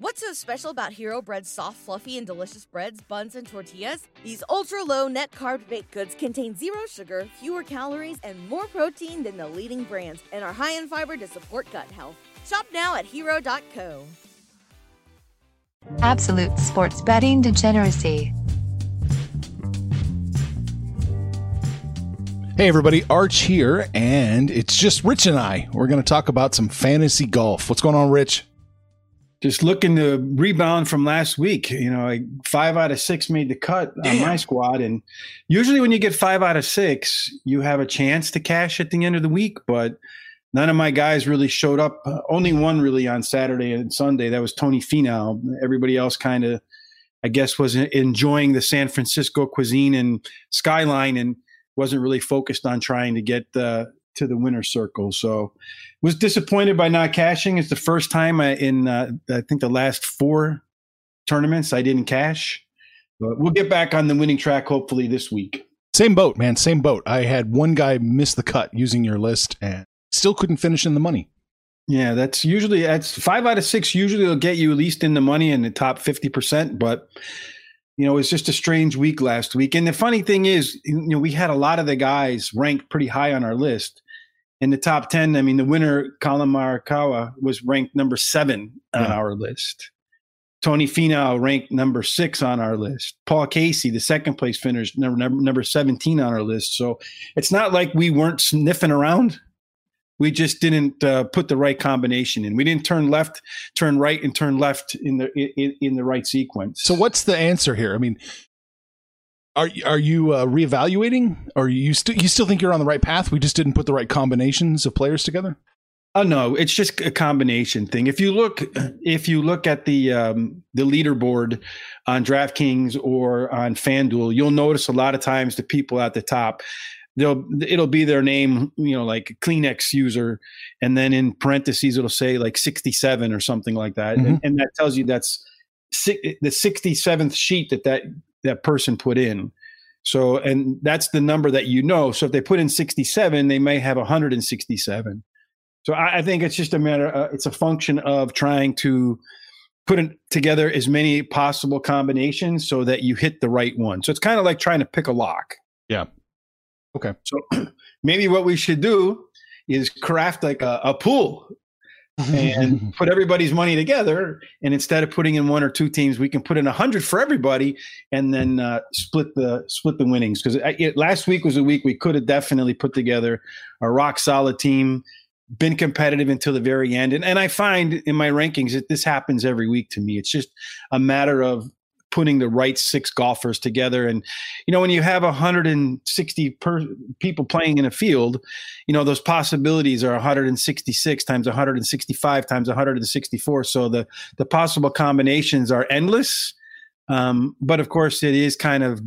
What's so special about Hero Bread's soft, fluffy, and delicious breads, buns, and tortillas? These ultra low net carb baked goods contain zero sugar, fewer calories, and more protein than the leading brands, and are high in fiber to support gut health. Shop now at hero.co. Absolute sports betting degeneracy. Hey, everybody, Arch here, and it's just Rich and I. We're going to talk about some fantasy golf. What's going on, Rich? Just looking to rebound from last week. You know, like five out of six made the cut on my squad. And usually, when you get five out of six, you have a chance to cash at the end of the week. But none of my guys really showed up. Uh, only one really on Saturday and Sunday. That was Tony Finau. Everybody else kind of, I guess, was enjoying the San Francisco cuisine and skyline and wasn't really focused on trying to get uh, to the winner circle. So was disappointed by not cashing. It's the first time I, in uh, I think the last four tournaments I didn't cash. But we'll get back on the winning track hopefully this week. Same boat, man. Same boat. I had one guy miss the cut using your list and still couldn't finish in the money. Yeah, that's usually that's five out of six. Usually, will get you at least in the money in the top fifty percent, but you know, it's just a strange week last week. And the funny thing is, you know, we had a lot of the guys ranked pretty high on our list. In the top 10, I mean, the winner, Collin Morikawa, was ranked number seven on yeah. our list. Tony Finau ranked number six on our list. Paul Casey, the second place finisher, number, number, number 17 on our list. So it's not like we weren't sniffing around we just didn't uh, put the right combination in. We didn't turn left, turn right, and turn left in the in, in the right sequence. So what's the answer here? I mean, are are you uh, reevaluating, or you still you still think you're on the right path? We just didn't put the right combinations of players together. Oh no, it's just a combination thing. If you look, if you look at the um, the leaderboard on DraftKings or on FanDuel, you'll notice a lot of times the people at the top they'll it'll be their name, you know, like Kleenex user, and then in parentheses it'll say like 67 or something like that, mm-hmm. and, and, that tells you that's the 67th sheet that that that person put in. So, and that's the number that you know. So if they put in 67, they may have 167. So I, I think it's just a matter. Uh, it's a function of trying to put in, together as many possible combinations so that you hit the right one. So it's kind of like trying to pick a lock. Yeah. Okay. So maybe what we should do is craft like a, a pool and put everybody's money together. And instead of putting in one or two teams, we can put in a hundred for everybody, and then uh, split the split the winnings. Because last week was a week we could have definitely put together a rock solid team, been competitive until the very end. And and I find in my rankings that this happens every week to me. It's just a matter of putting the right six golfers together. And, you know, when you have 160 per, people playing in a field, you know, those possibilities are 166 times 165 times 164. So the, the possible combinations are endless. Um, but of course, it is kind of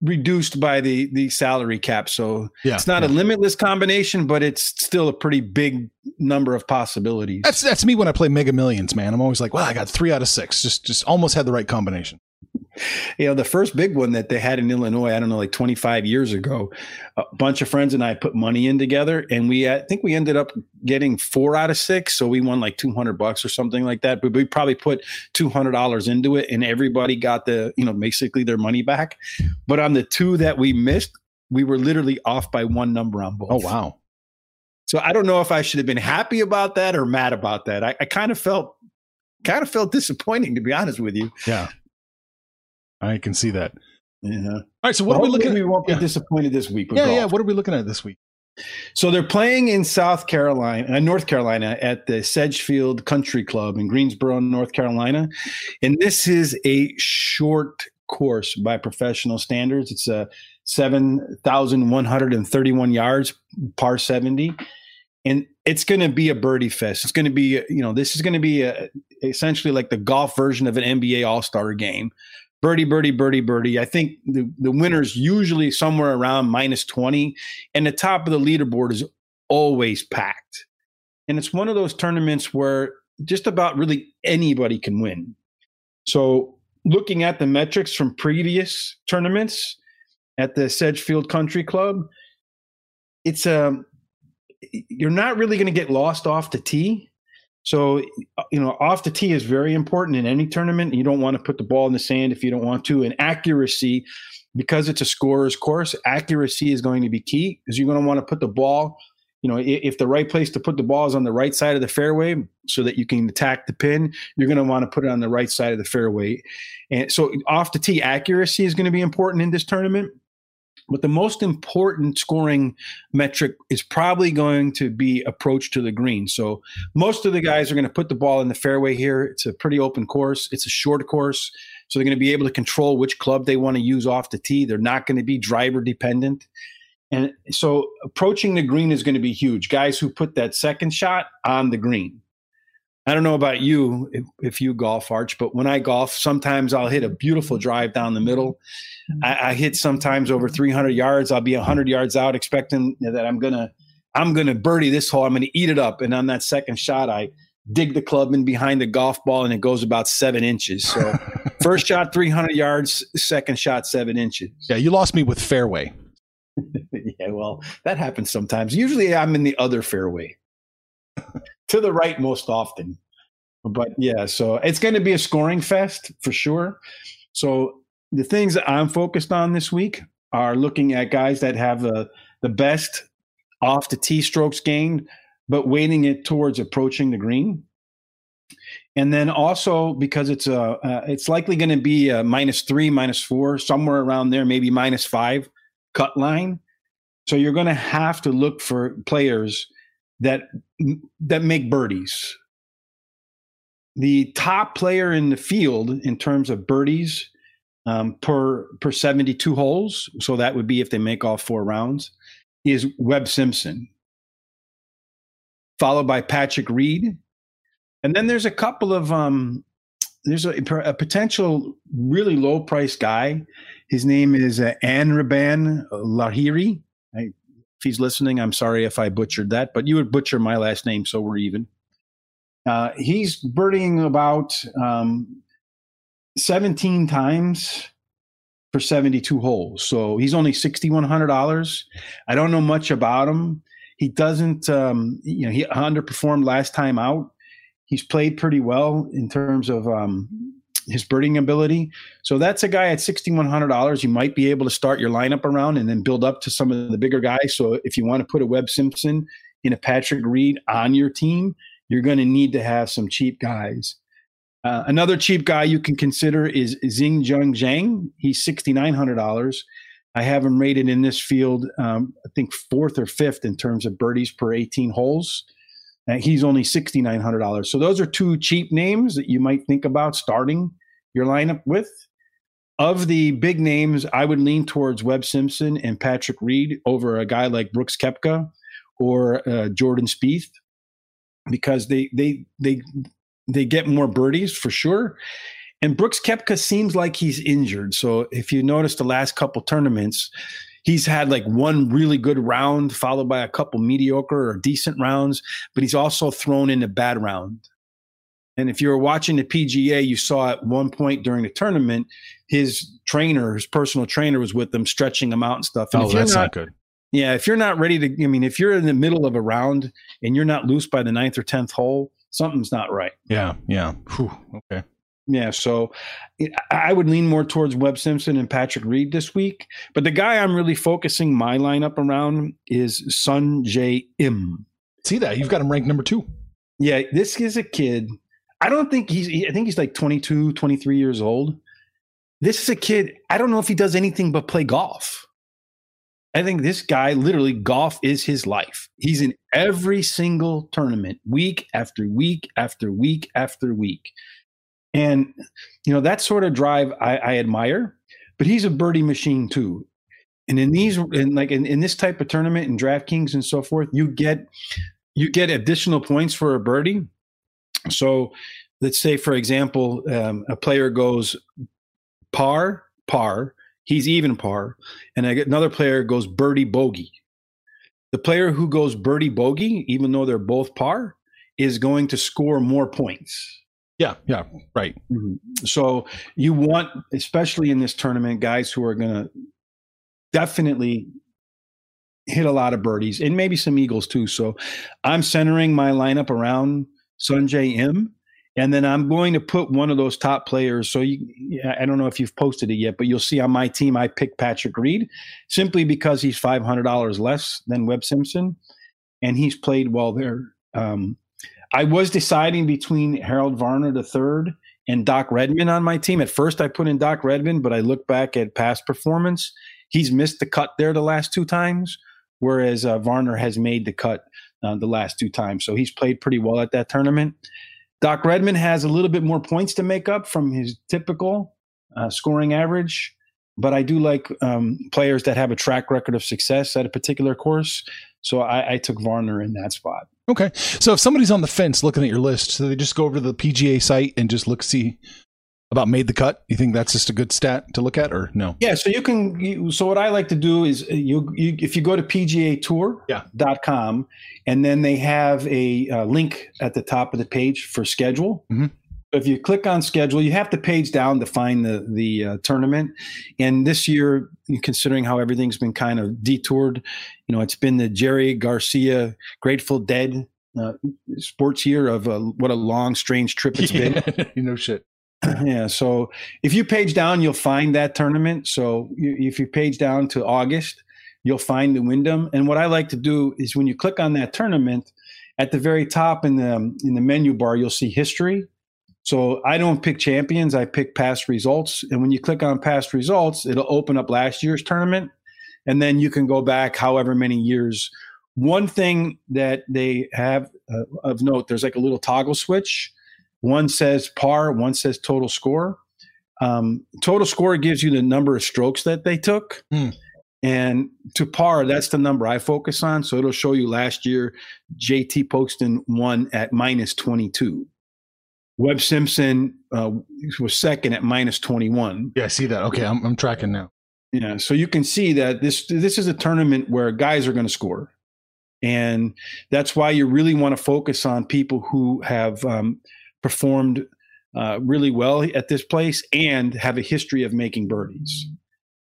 reduced by the the salary cap. So yeah, it's not yeah. a limitless combination, but it's still a pretty big number of possibilities. That's that's me when I play Mega Millions, man. I'm always like, well, I got three out of six. Just just almost had the right combination. You know, the first big one that they had in Illinois, I don't know, like 25 years ago, a bunch of friends and I put money in together and we, I think we ended up getting four out of six. So we won like 200 bucks or something like that. But we probably put $200 into it and everybody got the, you know, basically their money back. But on the two that we missed, we were literally off by one number on both. Oh, wow. So I don't know if I should have been happy about that or mad about that. I, I kind of felt kind of felt disappointing to be honest with you. Yeah. I can see that. Yeah. All right. So what Well, are we looking at? We won't Yeah. be disappointed this week. Yeah, golf. yeah. What are we looking at this week? So they're playing in South Carolina, uh, North Carolina, at the Sedgefield Country Club in Greensboro, North Carolina, and this is a short course by professional standards. It's a seven thousand one hundred and thirty-one yards, par seventy, and it's going to be a birdie fest. It's going to be, you know, this is going to be a, essentially like the golf version of an NBA All Star game. Birdie, birdie, birdie, birdie. I think the, the winner's usually somewhere around minus 20, and the top of the leaderboard is always packed. And it's one of those tournaments where just about really anybody can win. So, looking at the metrics from previous tournaments at the Sedgefield Country Club, it's um you're not really going to get lost off the tee. So, uh, you know, off the tee is very important in any tournament. You don't want to put the ball in the sand if you don't want to. And accuracy, because it's a scorer's course, accuracy is going to be key because you're going to want to put the ball, you know, if the right place to put the ball is on the right side of the fairway so that you can attack the pin, you're going to want to put it on the right side of the fairway. And so off the tee, accuracy is going to be important in this tournament. But the most important scoring metric is probably going to be approach to the green. So most of the guys are going to put the ball in the fairway here. It's a pretty open course. It's a short course. So they're going to be able to control which club they want to use off the tee. They're not going to be driver dependent. And so approaching the green is going to be huge. Guys who put that second shot on the green. I don't know about you if, if you golf, Arch, but when I golf, sometimes I'll hit a beautiful drive down the middle. Mm-hmm. I, I hit sometimes over 300 yards. I'll be 100 yards out, expecting that I'm gonna I'm gonna birdie this hole. I'm gonna eat it up. And on that second shot, I dig the club in behind the golf ball, and it goes about seven inches. So first shot 300 yards, second shot seven inches. Yeah, you lost me with fairway. yeah, well, that happens sometimes. Usually, I'm in the other fairway, to the right most often. But yeah, so it's going to be a scoring fest for sure. So the things that I'm focused on this week are looking at guys that have the the best off the tee strokes gained, but weighting it towards approaching the green. And then also because it's a, uh, it's likely going to be a minus three, minus four, somewhere around there, maybe minus five cut line. So you're going to have to look for players that that make birdies. The top player in the field in terms of birdies um, per per 72 holes, so that would be if they make all four rounds, is Webb Simpson, followed by Patrick Reed, and then there's a couple of um, there's a, a potential really low price guy. His name is uh, Anraban Lahiri. I, if he's listening, I'm sorry if I butchered that, but you would butcher my last name, so we're even. Uh, he's birdieing about um, 17 times for 72 holes. So he's only $6,100. I don't know much about him. He doesn't, um, you know, he underperformed last time out. He's played pretty well in terms of um, his birding ability. So that's a guy at $6,100 you might be able to start your lineup around and then build up to some of the bigger guys. So if you want to put a Webb Simpson in a Patrick Reed on your team, you're going to need to have some cheap guys. Uh, another cheap guy you can consider is Xinjun Zhang. He's $6,900. I have him rated in this field, um, I think fourth or fifth in terms of birdies per 18 holes. Uh, he's only $6,900. So those are two cheap names that you might think about starting your lineup with. Of the big names, I would lean towards Webb Simpson and Patrick Reed over a guy like Brooks Koepka or uh, Jordan Spieth because they they they they get more birdies for sure. And Brooks Koepka seems like he's injured. So if you notice the last couple tournaments, he's had like one really good round followed by a couple mediocre or decent rounds, but he's also thrown in a bad round. And if you were watching the PGA, you saw at one point during the tournament, his trainer, his personal trainer, was with them, stretching him out and stuff. And oh, that's not, not, good. yeah, if you're not ready to, I mean, if you're in the middle of a round and you're not loose by the ninth or tenth hole, something's not right. Yeah, yeah. Whew, okay. Yeah, so I would lean more towards Webb Simpson and Patrick Reed this week. But the guy I'm really focusing my lineup around is Sungjae Im. See that you've got him ranked number two. Yeah, this is a kid. I don't think he's, I think he's like 22, 23 years old. This is a kid. I don't know if he does anything but play golf. I think this guy literally golf is his life. He's in every single tournament, week after week after week after week. And, you know, that sort of drive I, I admire, but he's a birdie machine too. And in these, in like in, in this type of tournament and DraftKings and so forth, you get you get additional points for a birdie. So let's say, for example, um, a player goes par, par, he's even par, and another player goes birdie bogey. The player who goes birdie bogey, even though they're both par, is going to score more points. Yeah, yeah, right. So you want, especially in this tournament, guys who are going to definitely hit a lot of birdies and maybe some eagles too. So I'm centering my lineup around Sungjae Im. And then I'm going to put one of those top players. So you, I don't know if you've posted it yet, but you'll see on my team I picked Patrick Reed simply because he's five hundred dollars less than Webb Simpson, and he's played well there. Um, I was deciding between Harold Varner III and Doc Redman on my team. At first, I put in Doc Redman, but I look back at past performance. He's missed the cut there the last two times, whereas uh, Varner has made the cut uh, the last two times. So he's played pretty well at that tournament. Doc Redman has a little bit more points to make up from his typical uh, scoring average, but I do like um, players that have a track record of success at a particular course. So I, I took Varner in that spot. Okay. So if somebody's on the fence looking at your list, so they just go over to the PGA site and just look see about made the cut. You think that's just a good stat to look at, or no? Yeah, so you can. You, so what I like to do is uh, you, you if you go to pgatour.com and then they have a uh, link at the top of the page for schedule. Mhm. If you click on schedule, you have to page down to find the the uh, tournament. And this year, considering how everything's been kind of detoured, you know, it's been the Jerry Garcia Grateful Dead uh, sports year of uh, what a long, strange trip it's been. You know shit. yeah so if you page down you'll find that tournament. So you, if you page down to august you'll find the wyndham. And what i like to do is when you click on that tournament at the very top in the in the menu bar you'll see history so i don't pick champions i pick past results and when you click on past results it'll open up last year's tournament and then you can go back however many years one thing that they have uh, of note there's like a little toggle switch one says par, one says total score. Um, total score gives you the number of strokes that they took. Hmm. And to par, that's the number I focus on. So it'll show you last year, JT Poston won at minus 22. Webb Simpson uh, was second at minus 21. Yeah, I see that. Okay, I'm, I'm tracking now. Yeah, so you can see that this this is a tournament where guys are going to score, and that's why you really want to focus on people who have um, performed uh, really well at this place and have a history of making birdies.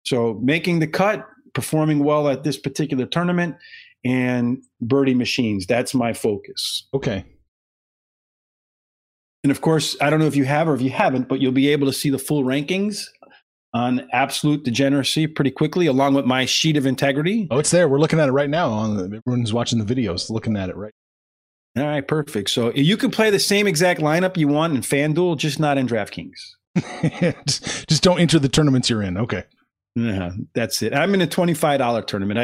So making the cut, performing well at this particular tournament, and birdie machines. That's my focus. Okay. And of course, I don't know if you have or if you haven't, but you'll be able to see the full rankings on absolute degeneracy pretty quickly, along with my sheet of integrity. Oh, it's there. We're looking at it right now. On the, everyone's watching the videos, looking at it right. All right, perfect. So you can play the same exact lineup you want in FanDuel, just not in DraftKings. just, just don't enter the tournaments you're in. Okay. Yeah, that's it. I'm in a twenty-five dollar tournament. I,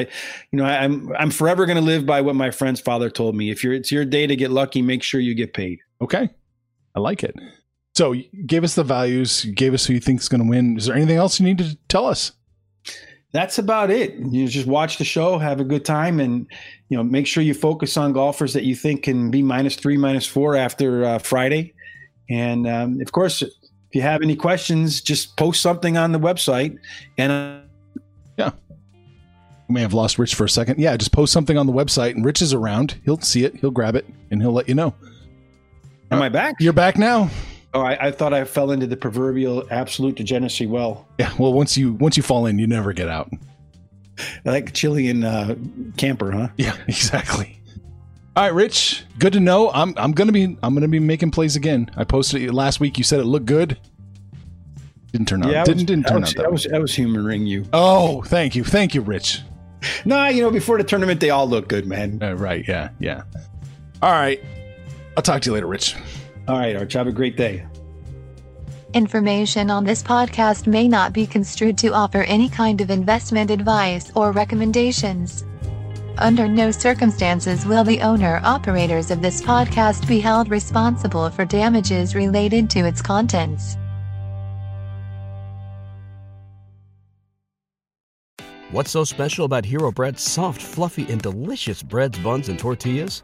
you know, I, I'm I'm forever going to live by what my friend's father told me. If you're it's your day to get lucky, make sure you get paid. Okay. I like it. So gave us the values, gave us who you think is going to win. Is there anything else you need to tell us? That's about it. You just watch the show, have a good time, and you know, make sure you focus on golfers that you think can be minus three, minus four after uh, Friday. And um, of course, if you have any questions, just post something on the website. And uh, We may have lost Rich for a second. Yeah, just post something on the website and Rich is around. He'll see it, he'll grab it, and he'll let you know. Am I back? You're back now. Oh, I, I thought I fell into the proverbial absolute degeneracy well. Yeah. Well, once you once you fall in, you never get out. Like Chilean uh, camper, huh? Yeah. Exactly. All right, Rich. Good to know. I'm I'm gonna be I'm gonna be making plays again. I posted it last week. You said it looked good. Didn't turn out. I didn't was, didn't I turn was, out that. I was, I was humoring you. Oh, thank you, thank you, Rich. Nah, you know, before the tournament, they all look good, man. Uh, right. Yeah. Yeah. All right. I'll talk to you later, Rich. All right, Arch, have a great day. Information on this podcast may not be construed to offer any kind of investment advice or recommendations. Under no circumstances will the owner operators of this podcast be held responsible for damages related to its contents. What's so special about Hero Bread's soft, fluffy, and delicious breads, buns, and tortillas?